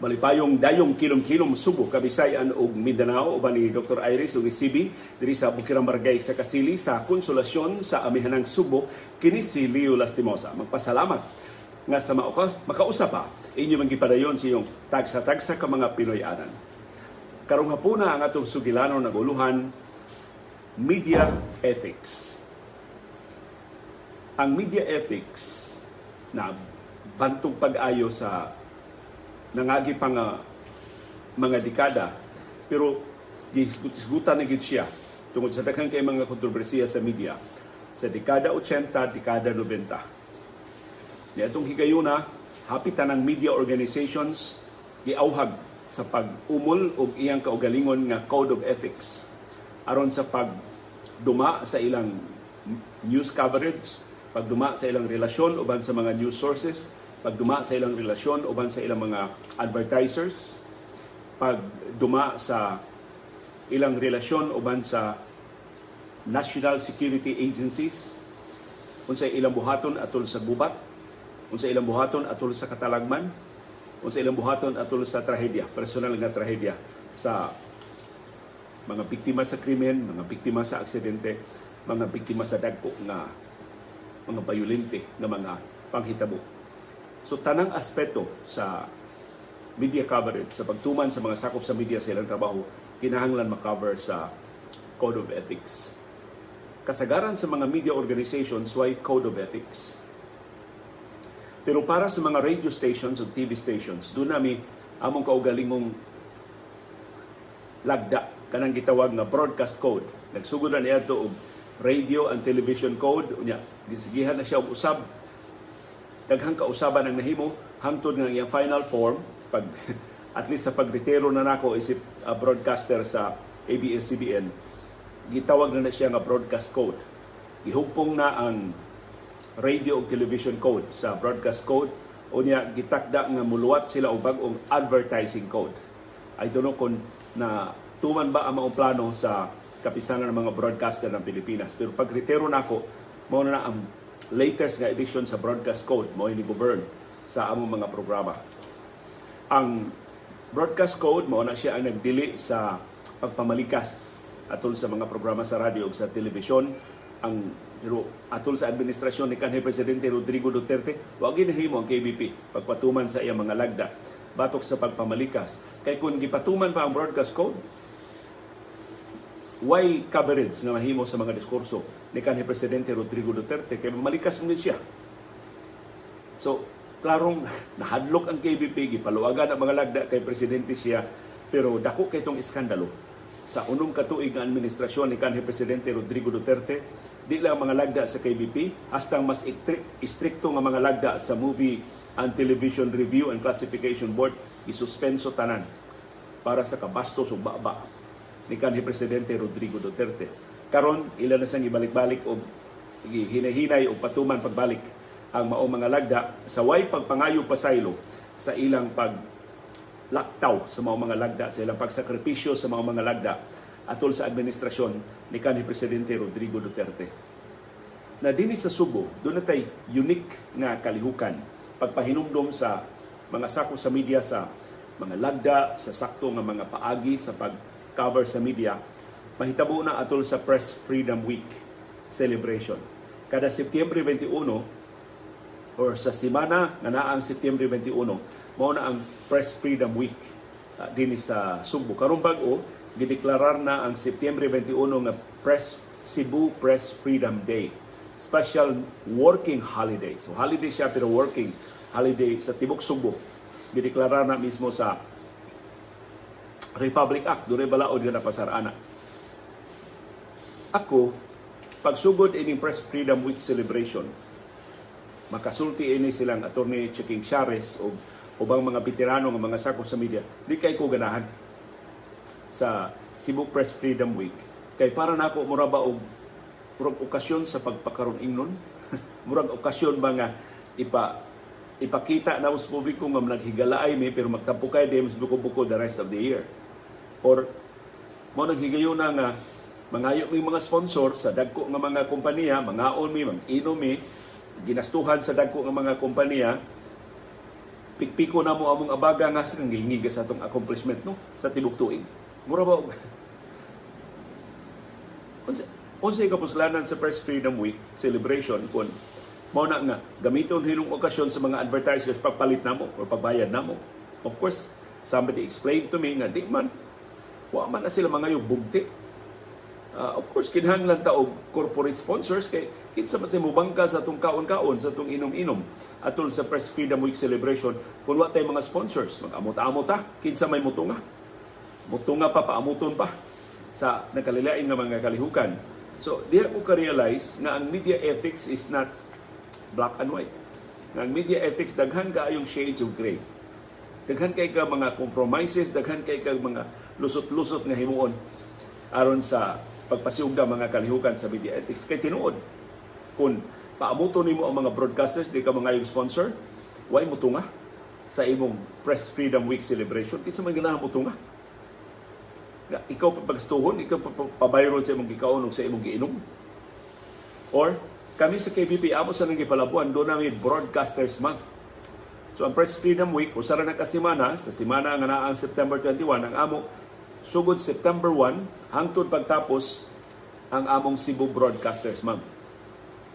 malipayong dayong kilom-kilom Subo, Kabisayan ug Mindanao uban ni Dr. Iris ug Sibi diri sa Bukirang Barangay sa Kasili sa konsolasyon sa amihanang Subo kini si Leo Lastimosa. Magpasalamat nga sa maukas, makausap pa inyo man gipadayon sa iyong tagsa-tagsa ka mga Pinoy-anan. Karong hapuna ang atong sugilano naguluhan media ethics. Ang media ethics na bantog pag-ayo sa nangagi pa nga mga dekada pero gisgutan na gid siya tungod sa daghang kay mga kontrobersiya sa media sa dekada 80, dekada 90. Ni atong higayuna, hapit tanang media organizations giauhag sa pag-umol og iyang kaugalingon nga code of ethics aron sa pagduma sa ilang news coverage, pagduma sa ilang relasyon uban sa mga news sources, pagduma sa ilang relasyon uban sa ilang mga advertisers, pagduma sa ilang relasyon uban sa national security agencies, unsa ilang buhaton atol sa gubat, unsa ilang buhaton atol sa katalagman, unsa ilang buhaton atol sa trahedya, personal nga trahedya sa mga biktima sa krimen, mga biktima sa aksidente, mga biktima sa dagko nga mga bayolente nga mga panghitabo So tanang aspeto sa media coverage, sa pagtuman sa mga sakop sa media sa ilang trabaho, kinahanglan makover sa Code of Ethics. Kasagaran sa mga media organizations, why Code of Ethics? Pero para sa mga radio stations o TV stations, doon nami among kaugalingong lagda kanang gitawag nga broadcast code. Nagsugod na niya og radio and television code. Unya, gisigihan na siya og usab daghang kausaban ang nahimo hangtod nga iyang final form pag at least sa pagretiro na nako isip uh, broadcaster sa ABS-CBN gitawag na na siya nga broadcast code. Gihugpong na ang radio ug television code sa broadcast code unya gitakda nga muluwat sila og bag-ong advertising code. I don't know kung na tuman ba ang mga plano sa kapisanan ng mga broadcaster ng Pilipinas pero pag retiro nako mao na ang latest nga edition sa broadcast code mo ni govern sa among mga programa. Ang broadcast code mo na siya ang nagdili sa pagpamalikas atol sa mga programa sa radio ug sa telebisyon ang pero atol sa administrasyon ni kanhi presidente Rodrigo Duterte wa ginahimo ang KBP pagpatuman sa iyang mga lagda batok sa pagpamalikas kay kung gipatuman pa ang broadcast code why coverage nga mahimo sa mga diskurso ni kanhi presidente Rodrigo Duterte kay malikas mo siya. So, klarong nahadlok ang KBP gipaluwagan ang mga lagda kay presidente siya pero dako kay tong iskandalo sa unong katuig nga administrasyon ni kanhi presidente Rodrigo Duterte di lang mga lagda sa KBP hastang mas istrikto nga mga lagda sa Movie and Television Review and Classification Board isuspenso tanan para sa kabastos ug baba ni kanhi presidente Rodrigo Duterte. Karon ila na sang ibalik-balik og hinahinay og patuman pagbalik ang mao mga lagda sa way pagpangayo pasaylo sa ilang pag laktaw sa mga mga lagda, sa ilang pagsakripisyo sa mga mga lagda atol sa administrasyon ni kanhi presidente Rodrigo Duterte. Na dinhi sa Subo, doon na tay unique nga kalihukan pagpahinumdom sa mga sako sa media sa mga lagda, sa sakto nga mga paagi sa pag cover sa media, mahitabo na atol sa Press Freedom Week celebration. Kada Setyembre 21 or sa simana nga naang Setyembre 21, mao na ang Press Freedom Week uh, din sa Subo. Karong bag-o gideklarar na ang Setyembre 21 nga Press Cebu Press Freedom Day. Special working holiday. So holiday siya pero working holiday sa Tibok Subo. Gideklarar na mismo sa Republic Act, doon balaod nga napasarana. Ako, pagsugod ining Press Freedom Week celebration, makasulti ini silang attorney Checking Shares o ubang mga veterano ng mga sako sa media, di kay ko ganahan sa Cebu Press Freedom Week. Kay para nako mura ba og murag okasyon sa pagpakaron ingnon, murag okasyon ba nga ipa ipakita na sa publiko nga naghigalaay mi pero magtampo kay mas buko-buko the rest of the year. Or mo naghigayon na nga mangayo mi mga sponsor sa dagko nga mga kompanya, mga mi, mag inom mi, ginastuhan sa dagko nga mga kompanya pikpiko na mo among abaga nga sa ngilngig sa atong accomplishment no sa tibok tuig. Mura ba unsa unsa kapuslanan sa Press Freedom Week celebration kun mao na nga gamiton hilong okasyon sa mga advertisers pagpalit namo or pagbayad namo. Of course, somebody explained to me nga di man wa man na sila mga yung bugti. Uh, of course, kinahanglan ta og corporate sponsors kay kinsa man sa mubangka sa atong kaon-kaon sa atong inom-inom. Atol sa Press Freedom Week celebration kun wa tay mga sponsors mag-amot-amot ta kinsa may mutunga. Mutunga pa paamuton pa sa nakalilain nga mga kalihukan. So diha ko ka-realize nga ang media ethics is not black and white. Nga ang media ethics daghan kaayong shades of gray. Daghan kay ka mga compromises daghan kay ka mga lusot-lusot nga himuon aron sa pagpasiugda mga kalihukan sa media ethics. Kay tinuod kung paamuto nimo ang mga broadcasters di ka mga sponsor why mo tunga sa imong Press Freedom Week celebration? Kinsa man ganahan mo tunga nga ikaw pagstuhon ikaw pabayron sa imong gikaon ug sa imong giinom? Or kami sa KBP amo sa nang gipalabuan do namin Broadcasters Month. So ang Press Freedom Week usara na kasimana sa simana nga naa ang September 21 ang amo sugod September 1 hangtod pagtapos ang among Cebu Broadcasters Month.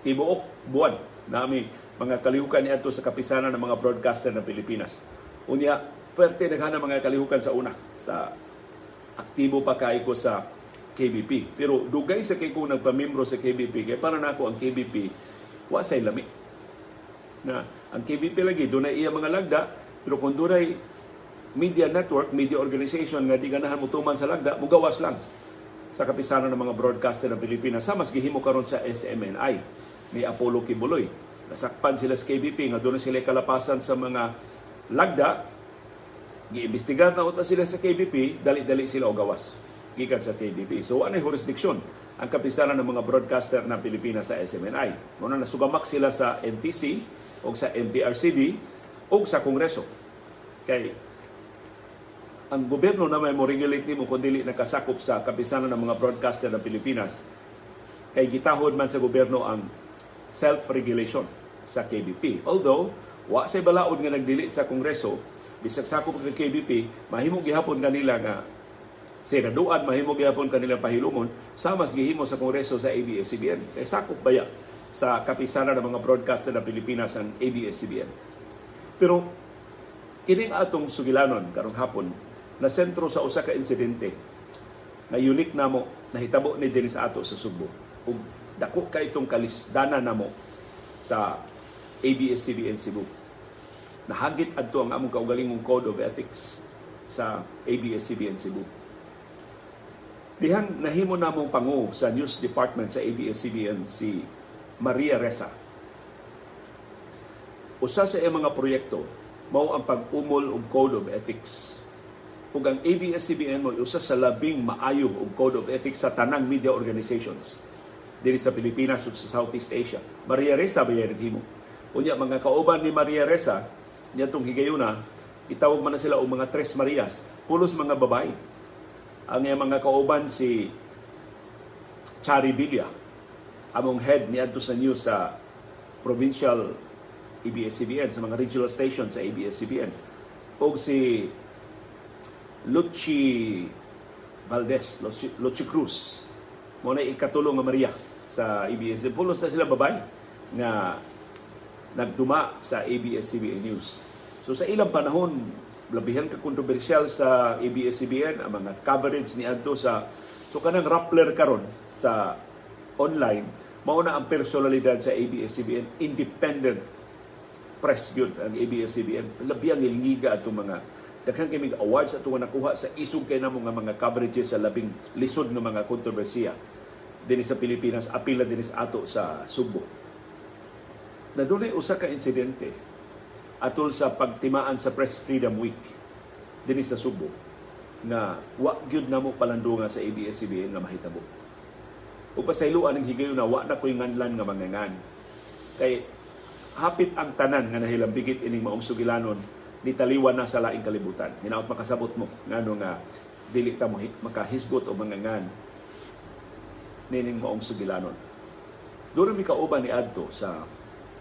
Tibuok buwan nami mga kalihukan niadto sa kapisanan ng mga broadcaster ng Pilipinas. Unya, pwerte naghana mga kalihukan sa una sa aktibo pa kay ko sa KBP. Pero dugay sa kay ko nagpamembro sa KBP kay para nako ang KBP wa say lami. Na ang KBP lagi dunay iya mga lagda pero kung dunay media network, media organization nga di ganahan mo tuman sa lagda, mugawas lang sa kapisanan ng mga broadcaster ng Pilipinas. Sa mas gihimo karon sa SMNI ni Apollo Kibuloy. Nasakpan sila sa KBP nga doon sila kalapasan sa mga lagda. Giimbestigar na uta sila sa KBP, dali-dali sila o gawas gikan sa KBP. So ano jurisdiction ang kapisanan ng mga broadcaster ng Pilipinas sa SMNI. Muna nasugamak sila sa NTC o sa MPRCB o sa Kongreso. Kay ang gobyerno na may mo regulate nimo kung dili nakasakop sa kapisanan ng mga broadcaster ng Pilipinas kay gitahod man sa gobyerno ang self-regulation sa KBP. Although, wa say balaod nga nagdili sa Kongreso, bisag sakop ng KBP, mahimo gihapon kanila nga senaduan, mahimo gihapon kanila pahilumon, samas gihimo sa Kongreso sa ABS-CBN. Kay sakop baya sa kapisanan ng mga broadcaster ng Pilipinas ang ABS-CBN. Pero kining atong sugilanon karong hapon na sentro sa usa ka insidente na unique namo nahitabo ni dinhi sa ato sa Subo ug dako kay itong kalisdana namo sa ABS-CBN Cebu. Nahagit adto ang among kaugalingong code of ethics sa ABS-CBN Cebu. Dihang nahimo namong pangu sa news department sa ABS-CBN si Maria Reza. Usa sa mga proyekto mao ang pag-umol og code of ethics ug ang ABS-CBN mo usa sa labing maayo og code of ethics sa tanang media organizations diri sa Pilipinas ug sa Southeast Asia. Maria Reza ba himo? Unya mga kauban ni Maria Reza niyatong higayuna itawag man na sila og mga Tres Marias, pulos mga babae. Ang mga kauban si Chari Villa, among head ni adto sa news sa provincial ABS-CBN sa mga regional stations sa ABS-CBN. O si Luchi Valdez, Luchi, Luchi Cruz. Mo ikatulong nga Maria sa ABS. Pulos sila babay nga nagduma sa ABS-CBN News. So sa ilang panahon, labihan ka kontrobersyal sa ABS-CBN ang mga coverage ni adto sa so kanang rappler karon sa online mao na ang personalidad sa ABS-CBN independent press yun ang ABS-CBN labi ang ilingiga atong mga daghang kay awards ato nakuha sa isog kay namo nga mga coverages sa labing lisod nga mga kontrobersiya dinhi sa Pilipinas apila dinhi sa ato sa Subo. Nadunay usa ka insidente atol sa pagtimaan sa Press Freedom Week dinhi sa Subo nga wa gyud namo palandungan sa ABS-CBN nga mahitabo. O pasayloan ang higayon na wa na ko'y nganlan nga mangangan. Kay hapit ang tanan nga nahilambigit ining maong sugilanon ni taliwan na sa laing kalibutan. Hinaot makasabot mo ngano nga dili ta mo makahisgot o mangangan nining maong sugilanon. Doon mi kauban ni adto sa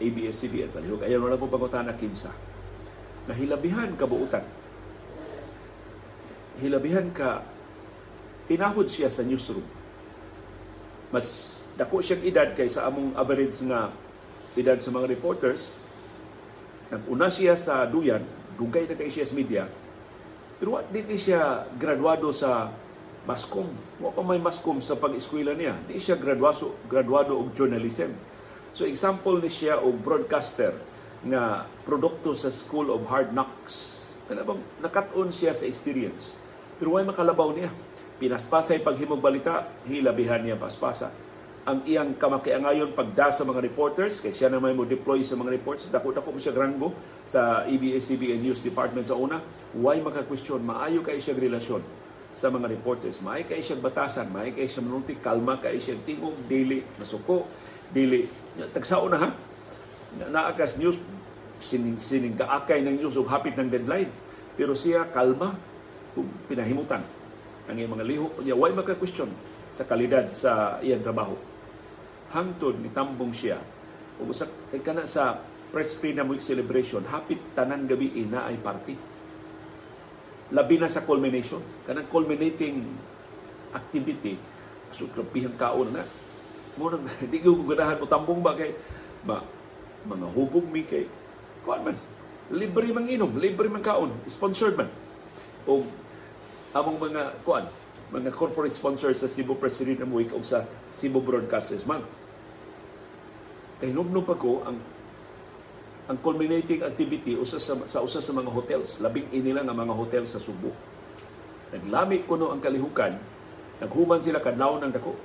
ABS-CBN palihog ayon wala ko pangutana kinsa. na hilabihan kabuutan. Hilabihan ka tinahod siya sa newsroom. Mas dako siyang edad kaysa among average nga edad sa mga reporters. Nag-una siya sa duyan, dugay na kay siya sa media. Pero wa di siya graduado sa mascom. Wa pa may mascom sa pag-eskwela niya. Di siya graduado graduado og journalism. So example ni siya og broadcaster nga produkto sa School of Hard Knocks. Ano bang nakat-on siya sa experience. Pero way makalabaw niya. Pinaspasay paghimog balita, hilabihan niya paspasa. Ang iyang kamakiangayon pagda sa mga reporters, kay siya naman mo deploy sa mga reporters, dako-dako mo siya granggo sa E ABS-CBN News Department. Sa una, why maka-question, maayo kay siya relasyon sa mga reporters. Maay kay siya batasan, maay kay siya manulti, kalma kay siya. Tingog, dili, masuko, dili. Tagsao na ha, naakas news, sining, sining kaakay ng news ug hapit ng deadline. Pero siya kalma ug pinahimutan. Ang mga liho. Niya why maka-question sa kalidad sa iyang trabaho. Hangtod ni tambong siya ug usa kay kana sa Press Freedom Week celebration hapit tanan gabi ina ay party. Labi na sa culmination, kanang culminating activity so grabihang kaon na. Mo nang di ko ganahan mo tambong ba kay ba mga hubog mi kay kuan man libre man inom, libre man kaon, sponsored man. O among mga kuan, mga corporate sponsors sa Cebu Press Freedom Week o sa Cebu Broadcasters Month. Kay nubnob ko ang ang culminating activity usa sa, sa usa sa mga hotels, labing inila nga mga hotel sa Subo. Naglami kuno ang kalihukan, naghuman sila kadlaw ng dako.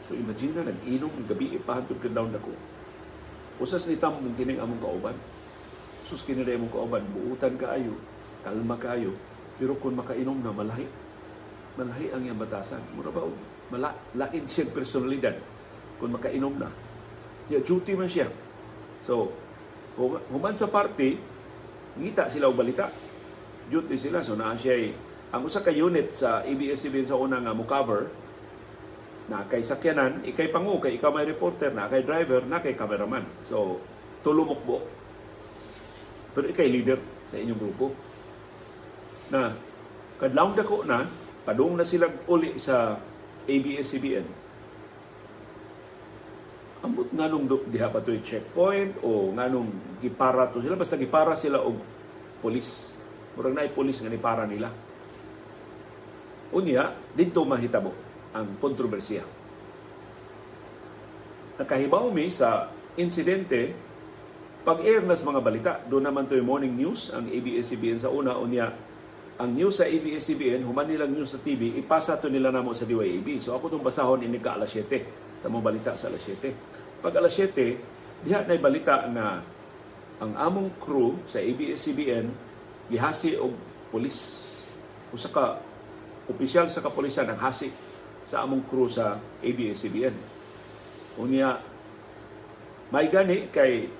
So imagine na, nag-inom ng gabi ipahantod kadlaw ng dako. Usas ni Tam mong kining among kauban. Sus kinira mong kauban, buutan kaayo, kalma kaayo, pero kung makainom na malahi, malahi ang iyang batasan. Mura ba, mala, lain siyang personalidad kung makainom na. Ya, duty man siya. So, hum- human sa party, ngita sila og balita. Duty sila. So, naa siya ang usa ka unit sa ABS-CBN sa una nga mo na kay sakyanan, ikay pangu, kay ikaw may reporter, na kay driver, na kay cameraman. So, tulumukbo. Pero ikay leader sa inyong grupo na kadlawng dako na padung na sila uli sa ABS-CBN ambot nganong do- diha pa to'y checkpoint o nganong gipara to sila? Basta gipara sila og polis. Murag naay polis nga nipara nila. Unya didto mahitabo ang kontrobersiya. Nakahibaw mi sa insidente pag-air nas mga balita. Doon naman to yung morning news ang ABS-CBN sa una. Unya ang news sa ABS-CBN, human nilang news sa TV, ipasa to nila namo sa DYAB. So ako itong basahon ini ka alas 7 sa mga balita sa alas 7. Pag alas 7, diha na balita nga ang among crew sa ABS-CBN gihasi og pulis. Usa ka opisyal sa kapulisan ang hasi sa among crew sa ABS-CBN. Unya, may gani kay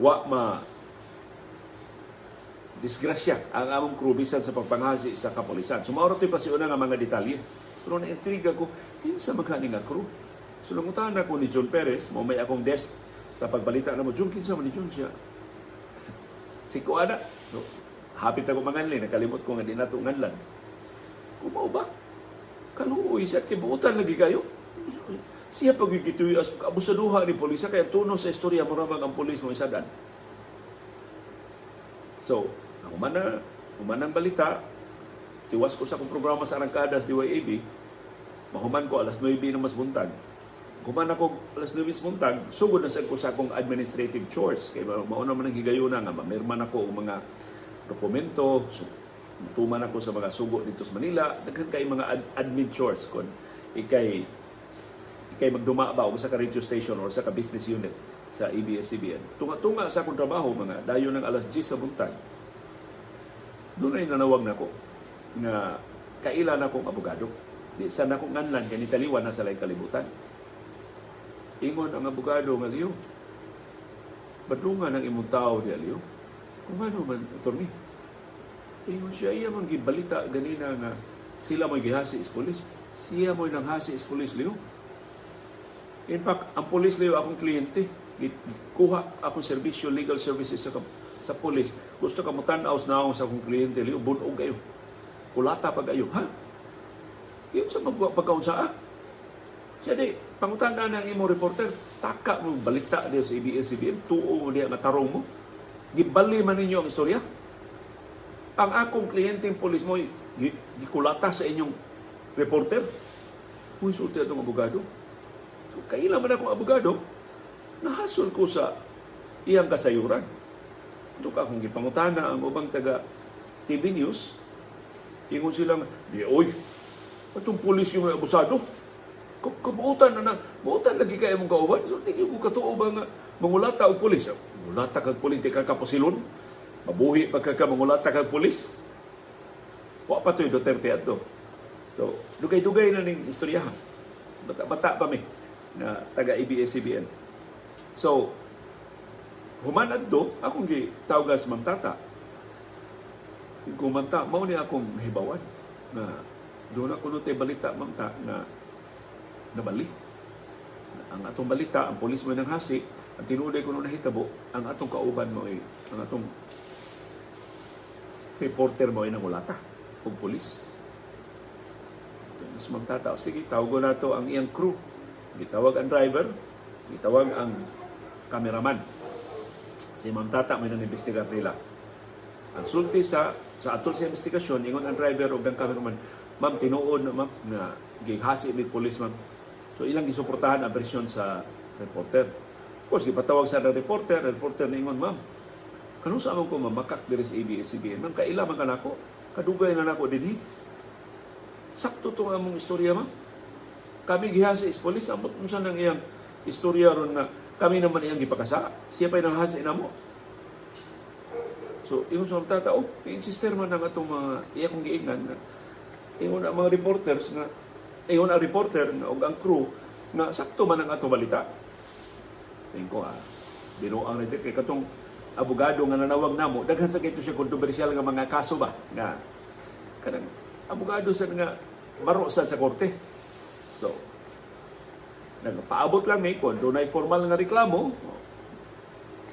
wa ma disgrasya ang among crew bisan sa pagpanghasi sa kapulisan. Sumauro so, pa si una nga mga detalye. Pero na-intriga ko, kinsa magkani nga crew? Sulungutan ako ni John Perez, mo may akong desk sa pagbalita na mo, John, kinsa man ni John siya? si Kuana. No, hapit ako manganli, nakalimot ko nga di nato nganlan. Kumao ba? Kaluoy siya, kibuutan lagi kayo. Siya pagigituy as abusaduha ni polisa kaya tuno sa istorya mo ramang ang polis mo isadan. So, human na, human ang balita, tiwas ko sa akong programa sa Arangkadas, DYAB, mahuman ko alas 9 na mas buntag. Human ako alas 9 mas buntag, sugod na sa ko sa akong administrative chores. Kaya mauna man ang higayuna nga, mamirman ako ang mga dokumento, tuman ako sa mga sugo dito sa Manila, daghan kay mga ad- admin chores kon. Ikay ikay magduma ba o sa ka radio station or sa ka business unit sa ABS-CBN. Tunga-tunga sa akong trabaho, mga dayo ng alas 10 sa buntag, doon ay nanawag na ko nga kailan akong abogado. Di sana akong nganlan, kaya nitaliwan na sa lay kalibutan. Ingon ang abogado nga liyo, badlungan ang imong tao di aliyo. Kung ano man, attorney, ingon siya, iya man gibalita ganina nga sila mo'y gihasi is polis. Siya mo'y nanghasi is polis liyo. In fact, ang polis liyo akong kliyente. Kuha akong serbisyo, legal services sa sa pulis, gusto ka mo tanaw sa naong sa akong kliyente, liyo, bunog kayo. Kulata pa kayo. Ha? Yun sa pagkaunsa, ah. Siya di, pangutan na ng imo reporter, taka mo balita diya sa ABS-CBN, tuo mo diya nga tarong mo. Gibali man ninyo ang istorya. Ang akong kliyenteng pulis mo, gi- gikulata sa inyong reporter. Uy, sulti atong abogado. So, kailan man akong abogado, nahasol ko sa iyang kasayuran. Ito ka kung gipangutana ang ubang taga TV News, ingon silang, di oy, atong pulis yung abusado. Kab- Kabuutan na na, buutan lagi kayo mong kauban. So, di ko katuo ba nga, mangulata o pulis. Mangulata kag pulis, di ka kapasilon. Mabuhi pagka ka mangulata kag pulis. Wa pa to'y Duterte ato. So, dugay-dugay na ning istoryahan. Bata-bata pa mi na taga ABS-CBN. So, humanad do, akong gi tawgas Ma'am Tata. Kumanta, mao ni akong nahibawan na doon ako nung balita, Ma'am Ta, na nabali. Ang atong balita, ang polis mo ng hasi, ang tinuday ko nung nahitabo, ang atong kauban mo ay, ang atong reporter mo ay nangulata o polis. Mas Ma'am Tata, sige, tawago na to ang iyang crew. Gitawag ang driver, gitawag ang cameraman. Si Ma'am Tata may nang-investigar nila. Ang sulti sa sa atol sa investigasyon, ingon ang driver o ang cameraman, ma'am, tinuod na ma'am, na gihasi ni police ma'am. So ilang gisuportahan ang versyon sa reporter. Of course, gipatawag sa reporter, reporter na ingon, ma'am, kanong sa amon ko ma'am, makak diri sa ABS-CBN, ma'am, kaila man ka nako, kadugay na nako dinhi. Sakto to among istorya, ma'am. Kami gihasi is police, amot mo sa nang iyang istorya ron nga kami naman iyang gipakasa. Siya pa'y nanghasi na mo. So, yung sa mga tata, oh, i-insister man ng atong mga iya kong na ingon ang mga reporters na ingon ang reporter na og ang crew na sakto man ang ato balita. Sa ko ah, binuang na kay katong abogado nga nanawag namo daghan sa kito siya kontrobersyal nga mga kaso ba nga kanang abogado sa nga baro sa korte. So, nagpaabot lang may kon doon ay formal nga reklamo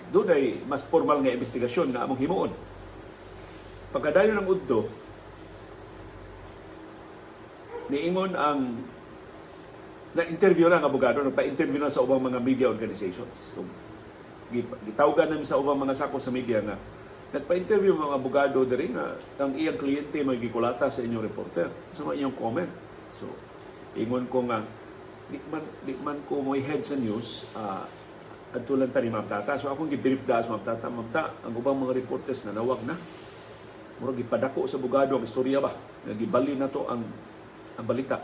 doon ay mas formal nga investigasyon nga among himuon. Pagkadayon ng udto, niingon ang na-interview na ang abogado, nagpa-interview na sa ubang mga media organizations. So, gitawgan namin sa ubang mga sako sa media nga nagpa-interview mga abogado diri nga ang iyang kliyente may gikulata sa inyong reporter sa mga iyong comment. So, ingon ko nga di man, di man ko mo head sa news, uh, at tulad ta ni Ma'am Tata. So akong gibrief da sa Ma'am Tata, Ma'am Ta, ang ubang mga reporters na nawag na. Murag gipadako sa bugado ang istorya ba? Nagibali na to ang ang balita.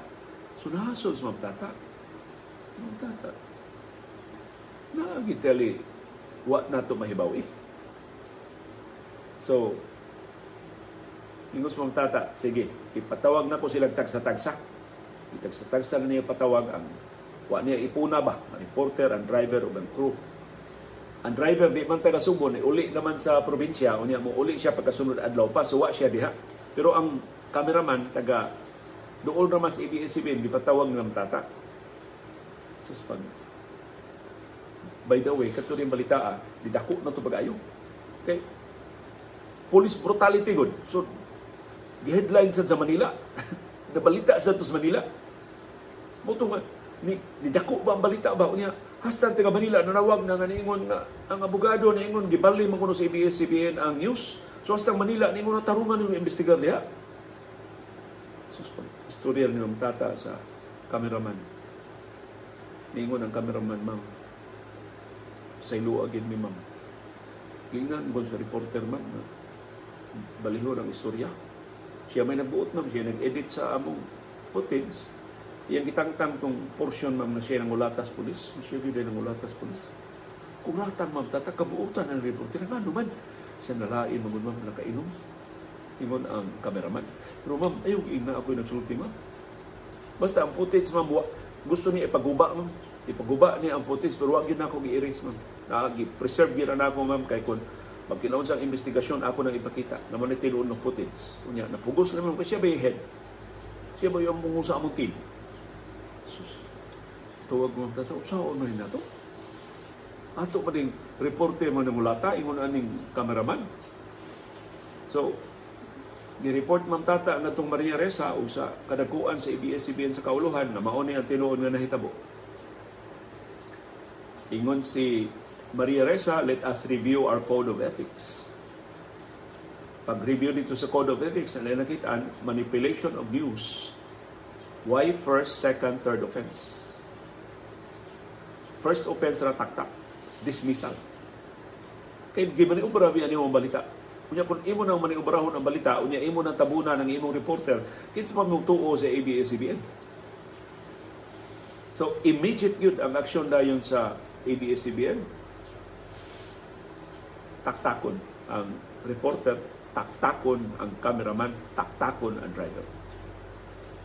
So nahasol sa Ma'am Tata. Ma'am Tata, naagitali, wa na to mahibaw eh. So, ingos Ma'am Tata, sige, ipatawag na ko silang tagsa-tagsa. Itagsa-tagsa na niya patawag ang wa niya ipuna ba? Ang reporter ang driver ug ang crew? Ang driver di man taga Subo ni uli naman sa probinsya unya mo uli siya pagkasunod adlaw pa so wa siya diha. Pero ang cameraman taga dool ra mas ABS-CBN gipatawag ng tata. Sus pag by the way kato rin balita ah, didako na to pag-ayo. Okay. Police brutality good. So gi-headline sa Manila. Nabalita sa to sa Manila mo nga ni, ni dako ba ang balita ba unya? Hastan taga Manila nanawag na nga niingon nga ang abogado niingon gibali man kuno sa ABS-CBN ang news. So hastang Manila niingon na tarungan yung investigar niya pag istorya ni Ma'am Tata sa cameraman. Niingon ang cameraman ma'am sa ilo again mi ma'am. Gingnan ko sa reporter ma'am na balihon ang istorya. Siya may nagbuot ma'am. Siya nag-edit sa among footage Iyang gitangtang tong portion ma'am na siya ng ulatas pulis. Siya yun ng ulatas pulis. Kung ratang ma'am, tata kabuutan ang reporter. Nga man, siya nalain ma'am ma'am nakainom. Ingon ang cameraman. Pero ma'am, ayaw ina ako nagsulti ma'am. Basta ang footage ma'am, gusto niya ipaguba ma'am. Ipaguba niya ang footage pero wag yun ako i-erase ma'am. Nagi-preserve yun na ako ma'am kay kun magkinaon sa investigasyon ako nang ipakita na man tinuon ng footage. Unya, napugos naman kasi siya ba yung head? Siya ba yung mungo sa among team? Sus. Tuwag mo saan na rin na to? Ato pa ding reporter mo ng mulata, ingon aning cameraman. So, ni-report Ma'am Tata na itong Maria Reza o sa kadakuan sa ABS-CBN sa kauluhan na mauni ang tinuod nga nahitabo. Ingon si Maria Reza, let us review our code of ethics. Pag-review dito sa code of ethics, na nakitaan, manipulation of news. Why first, second, third offense? First offense ra taktak, dismissal. Kay giman ni ubra biya nimo balita. Unya kung imo nang maniubrahon ang balita, unya imo nang tabunan ng imong reporter, kinsa pa mong tuo sa ABS-CBN. So immediate yun ang aksyon dayon sa ABS-CBN. Taktakon ang reporter, taktakon ang cameraman, taktakon ang driver.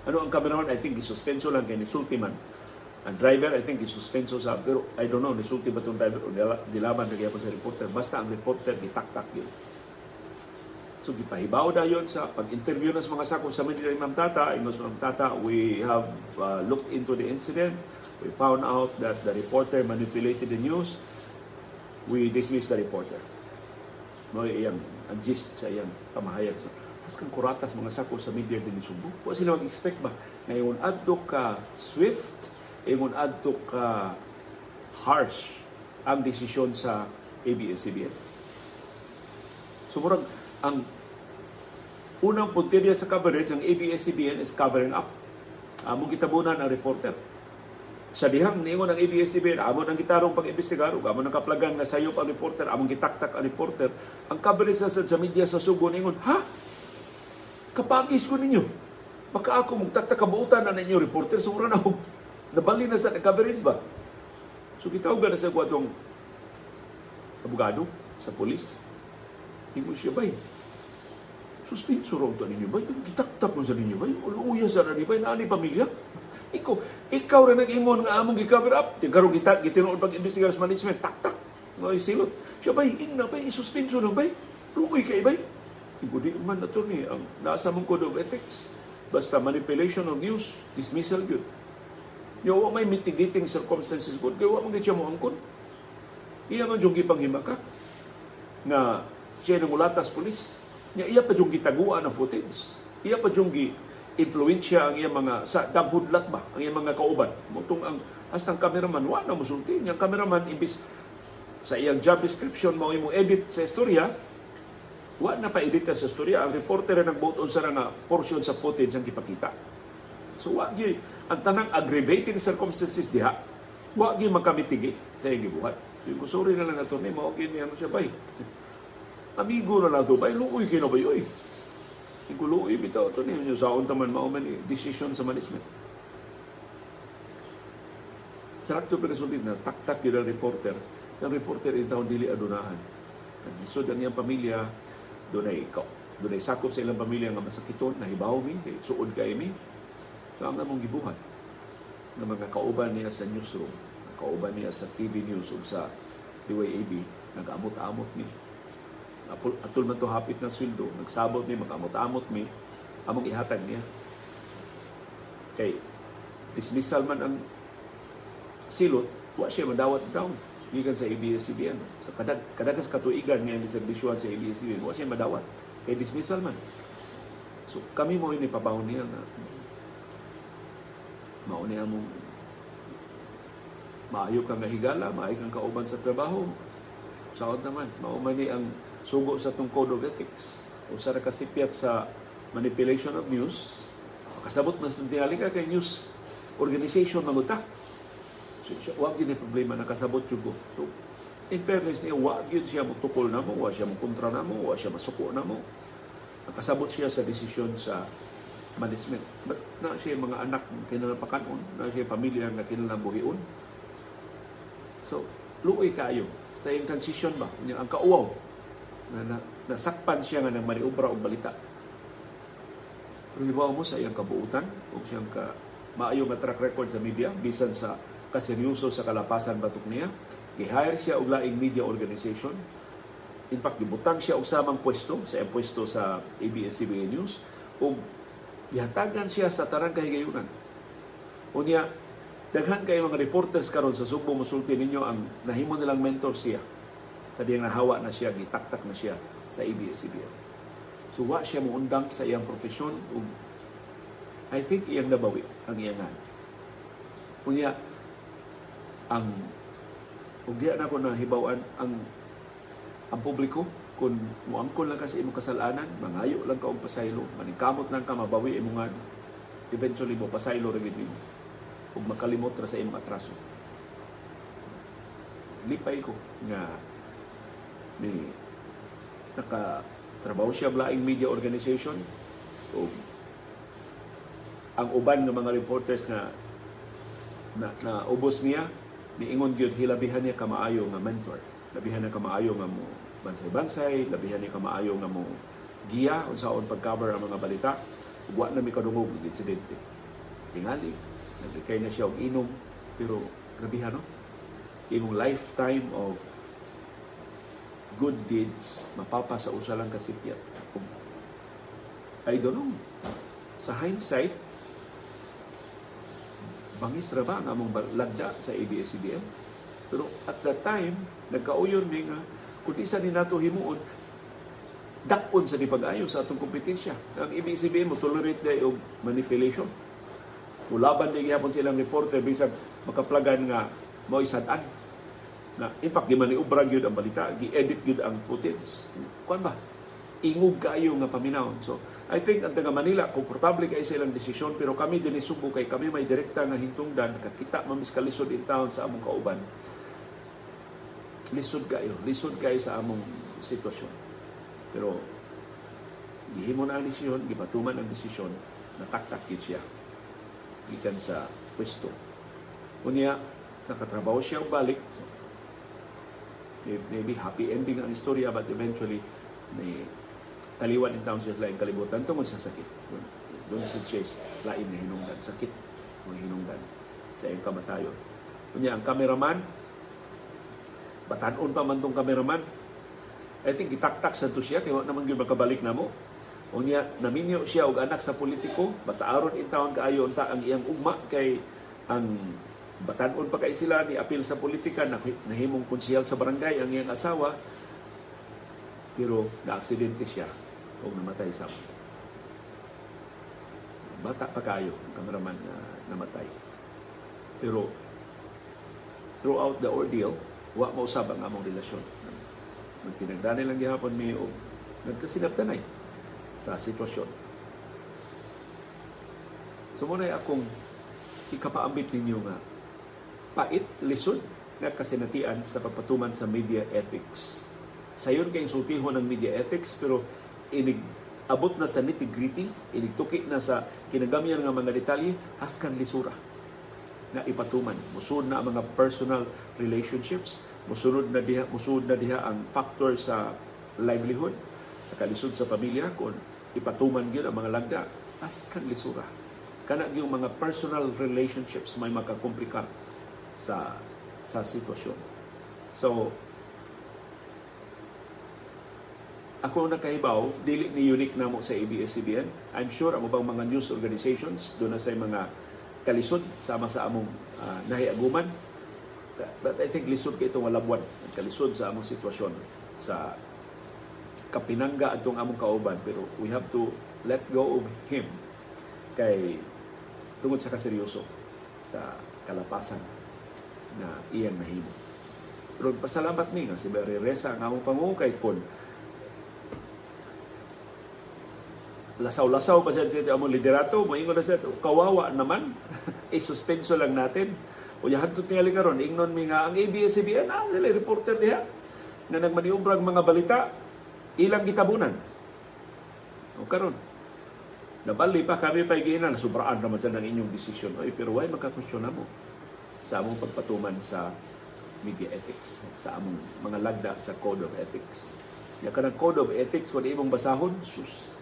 Ano ang cameraman? I think isuspenso lang kay nisulti man. Ang driver, I think, isuspenso sa, pero I don't know, nisulti ba itong driver o dilaman na kaya sa reporter. Basta ang reporter, gitaktak yun. So, gipahibaw na yun sa pag-interview ng mga sakop sa Manila Imam Tata. Ingos Imam Tata, we have uh, looked into the incident. We found out that the reporter manipulated the news. We dismissed the reporter. No, iyang ang gist sa iyang pamahayag. So, has kang kuratas mga sako sa media din Subo. Wa sila mag-expect ba ngayon adto ka swift ingon adto ka harsh ang desisyon sa ABS-CBN. So ang unang puntirya sa coverage ng ABS-CBN is covering up. Amo gitabunan ang reporter. Sa dihang niingon ng ABS-CBN, amo nang gitarong pag-imbestigar, ug amo nang kaplagan nga sayop ang reporter, among gitaktak ang reporter. Ang coverage sa, sa media sa Subo niingon, ha? Kapagis ko ninyo. Baka ako magtaktak kabuutan na ninyo reporter, so na ako nabali na sa coverage ba? So kitawag na sa kwadong abogado sa polis. Ingon siya, bay, suspenso raw to ninyo ba? Yung gitaktak sa ninyo ba? Uluya sa na ba? Naani pamilya? Ikaw, ikaw rin nag-ingon nga among gi-cover up. Tigaro gitat, gitinuod pag-investigar sa management, tak-tak. Mga silot. Siya bay, ingna bay, isuspenso lang bay. Lukoy kay bay. Igo di man na ni ang nasa mong code of ethics. Basta manipulation of news, dismissal good. Yo wa may mitigating circumstances good, kaya wa siya mo angkon. Iya man yung gipanghimakak nga siya nang ulatas pulis. Nga iya pa yung gitaguan ang footage. Iya pa yung influensya ang iya mga sa daghudlat ba ang iya mga kauban mutong ang hastang cameraman wa na musulti yang cameraman imbis sa iyang job description mao imo edit sa istorya wa na pa edit sa istorya ang reporter na nagbuot sa nga portion sa footage ang gipakita so wa gyud ang tanang aggravating circumstances diha wa gyud makamitigi sa gibuhat so yung sorry na lang ato ni mao gyud ano siya bay amigo na lang to bay luoy kino bay oy Igulo bitaw to niyo sa taman mao man decision sa management. Sa akto pinasulid na taktak yun ang reporter. Ang reporter in taon dili adunahan. Lisod ang iyang pamilya, doon ay ikaw. Doon ay sakop sa ilang pamilya nga masakiton, nahibaw mi, suod ka mi. So ang among gibuhat ng mga kauban niya sa newsroom, kauban niya sa TV News ug sa DYAB, nag-amot-amot mi atul man to hapit na sweldo, nagsabot mi, magamot-amot mi, among ihatag niya. Kay, dismissal man ang silot, wa siya madawat down gikan sa ABS-CBN. Sa kadag, kadag sa katuigan nga ni serbisyohan sa ABS-CBN, wa siya madawat. Kay dismissal man. So kami mo ini pabaw niya na mao mong maayo kang higala, maayo kang kauban sa trabaho. Saot naman, mao man ni ang sugo sa itong Code of Ethics o sa nakasipyat sa manipulation of news, makasabot mas tingali ka kay news organization maguta. Yun yung problema nakasabot yung So, in fairness niya, wag yun siya mutukol na mo, wag siya mukontra na mo, wag siya masuko na mo. Nakasabot siya sa desisyon sa management. But na siya mga anak kinalampakanon, na siya pamilya nga kinalabuhion. So, luoy kayo sa yung transition ba? Ang kauwaw na, na nasakpan siya nga ng maniubra o balita. Pero hibaw mo sa iyang kabuutan o siyang ka maayo nga track record sa media bisan sa kaseryoso sa kalapasan batok niya. Gihire siya og laing media organization. In fact, gibutang siya og samang pwesto sa pwesto sa ABS-CBN News ug gihatagan siya sa tarang kahigayunan. Unya, daghan kay mga reporters karon sa Subo musulti ninyo ang nahimo nilang mentor siya sa diyang nahawa na siya gitaktak na siya sa ABS-CBN so wa siya mo undang sa iyang profesyon ug I think iyang nabawi ang iyangan unya ang ug na ko nahibawan ang ang publiko kung muangkon lang ka sa imong kasalanan, mangayo lang ka og pasaylo, maningkamot lang ka mabawi imong eventually mo pasaylo ra gid nimo ug makalimot ra sa imong atraso. Lipay ko nga ni naka trabaho siya laing media organization ug ang uban ng mga reporters nga na, na ubos niya niingon gyud hilabihan niya kamaayo nga mentor. Labihan niya kamaayo nga mo bansay-bansay. Labihan niya kamaayo nga mo giya. Unsaon pag-cover ang mga balita. Wa na mi kadungog ng insidente. Tingali naglikay na siya og inom. Pero grabihan no? Imong lifetime of good deeds mapapa sa usa lang ka sityat I don't know. Sa hindsight bangis ra ba ang among lagda sa ABS-CBN pero at that time nagkauyon mi nga kung isa ni nato himuon dakpon sa dipag-ayo sa atong kompetensya. Ang ABS-CBN mo tolerate day og manipulation. Mulaban di gihapon silang reporter bisag makaplagan nga mao isad-an. Na in fact di man iubra gyud ang balita gi-edit gyud ang footage. Kuan ba ingog kayo nga paminawon so I think ang taga Manila komportable kay sa ilang desisyon pero kami din isubo kay kami may direkta nga hintungdan kakita mamiskalisod in town sa among kauban. Lisod kayo lisod kayo sa among sitwasyon. Pero gihimo na ang desisyon gipatuman ang desisyon nataktak gid siya. Gikan sa pwesto. Unya nakatrabaho siya balik. So, maybe happy ending ang istorya but eventually may taliwan in town siya sa laing kalibutan tungod sa sakit. Doon sa siya lain na hinungdan. Sakit ng hinungdan sa iyong kamatayon. Kunya, ang kameraman, batanon pa man tong kameraman. I think itaktak sa to siya, kaya naman yun makabalik na mo. Unya, naminyo siya og anak sa politiko, basta aron in town kaayo unta ang iyang ugma kay ang batanon pa kay sila ni apil sa politika nahimong konsehal sa barangay ang iyang asawa pero na-aksidente siya o namatay sa bata pa kayo ang kameraman na namatay. Pero throughout the ordeal wa mausab ang among relasyon. Nagtinagdanay lang gihapon mi og nagkasinabtanay sa sitwasyon. So mo akong ikapaambit ninyo nga pait lisod nga kasinatian sa pagpatuman sa media ethics. Sayon kay sultihon ng media ethics pero inig abot na sa nitty-gritty, inigtuki na sa kinagamihan nga mga detalye, haskan lisura na ipatuman. Musud na ang mga personal relationships, musunod na diha, musud na diha ang factor sa livelihood, sa kalisod sa pamilya, kung ipatuman gyud ang mga lagda, haskan lisura. Kana yung mga personal relationships may makakomplikar sa sa sitwasyon. So, ako nakahibaw, dili ni unique na mo sa ABS-CBN. I'm sure ang ubang mga news organizations, doon na sa mga kalisod, sama sa among uh, nahiaguman. But I think lisod kay itong walabwan, ang kalisod sa among sitwasyon sa kapinangga atong among kauban. Pero we have to let go of him kay tungod sa kaseryoso sa kalapasan na iyang nahimo. Pero pasalamat mi nga si Mary Reza ang among pangukay kon lasaw-lasaw pa siya dito among liderato, moingon na siya, kawawa naman, isuspenso lang natin. O yahan to tingali karon ingnon mi nga ang ABS-CBN, ah, sila reporter diha, nga nagmaniubrag mga balita, ilang gitabunan. O karon nabali pa kami pa giinan, nasubraan naman sa ng inyong desisyon. Oy, pero why makakwestiyon na mo sa among pagpatuman sa media ethics, sa among mga lagda sa Code of Ethics. Ya kanang Code of Ethics, kung imong basahon, sus,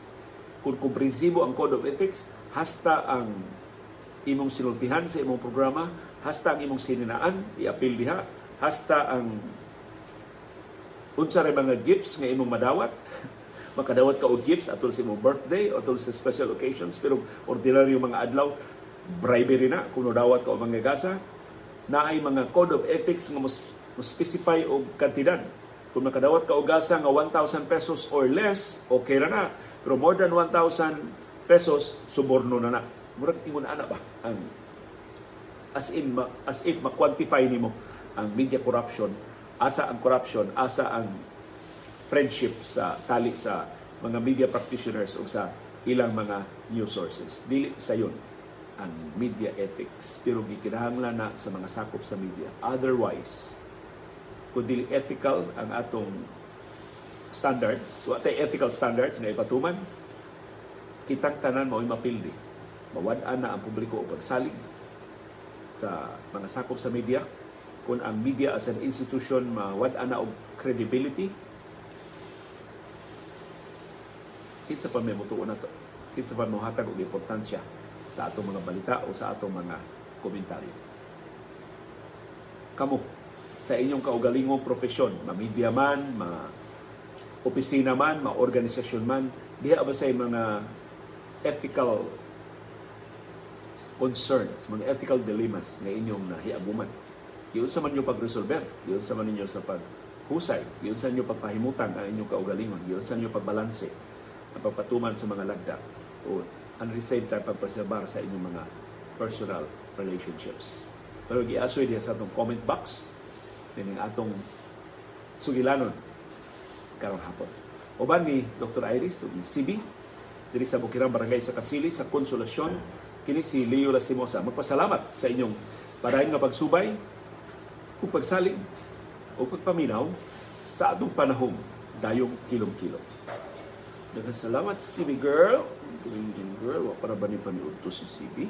kung komprensibo ang Code of Ethics, hasta ang imong sinultihan sa imong programa, hasta ang imong sininaan, i-appeal diha, hasta ang unsa ray mga gifts nga imong madawat, makadawat ka og gifts atol sa imong birthday atol sa special occasions pero ordinaryo mga adlaw bribery na kung dawat ka og mga gasa. Na ay mga code of ethics nga mo specify og kantidad Kung makadawat ka og gasa nga 1,000 pesos or less, okay ra na. Pero more than 1,000 pesos, suborno na na. Murag ingon ana ba ang as in as if ma-quantify nimo ang media corruption, asa ang corruption, asa ang friendship sa tali sa mga media practitioners o sa ilang mga news sources. Dili sa yun ang media ethics pero gikinahanglan na sa mga sakop sa media. Otherwise, kung dili ethical ang atong standards, wa tay ethical standards nga ipatuman, kitang tanan mao'y mapildi. Mawad-an na ang publiko o pagsalig sa mga sakop sa media. Kung ang media as an institution mawad-an na og credibility, kinsa pa may mutuon na to. Kinsa pa mohatag og importansya sa atong mga balita o sa atong mga komentaryo. Kamo, sa inyong kaugalingong profesyon, ma-media man, ma opisina man, ma-organisasyon man, diha ba sa mga ethical concerns, mga ethical dilemmas na inyong nahiaguman. Yun sa man nyo pag-resolver, yun sa man sa paghusay, yun sa inyo pagpahimutan ang inyong kaugalingon, yun sa inyo pagbalanse, ang pagpatuman sa mga lagda, o the same time pagpreserbar sa inyong mga personal relationships. Pero giasoy diya sa atong comment box, din atong sugilanon karong hapon. Uban ni Dr. Iris, ug CB, diri sa Bukirang Barangay sa Kasili, sa Konsolasyon, kini si Leo Lastimosa. Magpasalamat sa inyong parayon nga pagsubay, ug pagsalig, o pagpaminaw sa atong panahon dayong kilom-kilom. Daghang salamat, CB girl. Evening, girl. Wa para ba ni paniudto si CB?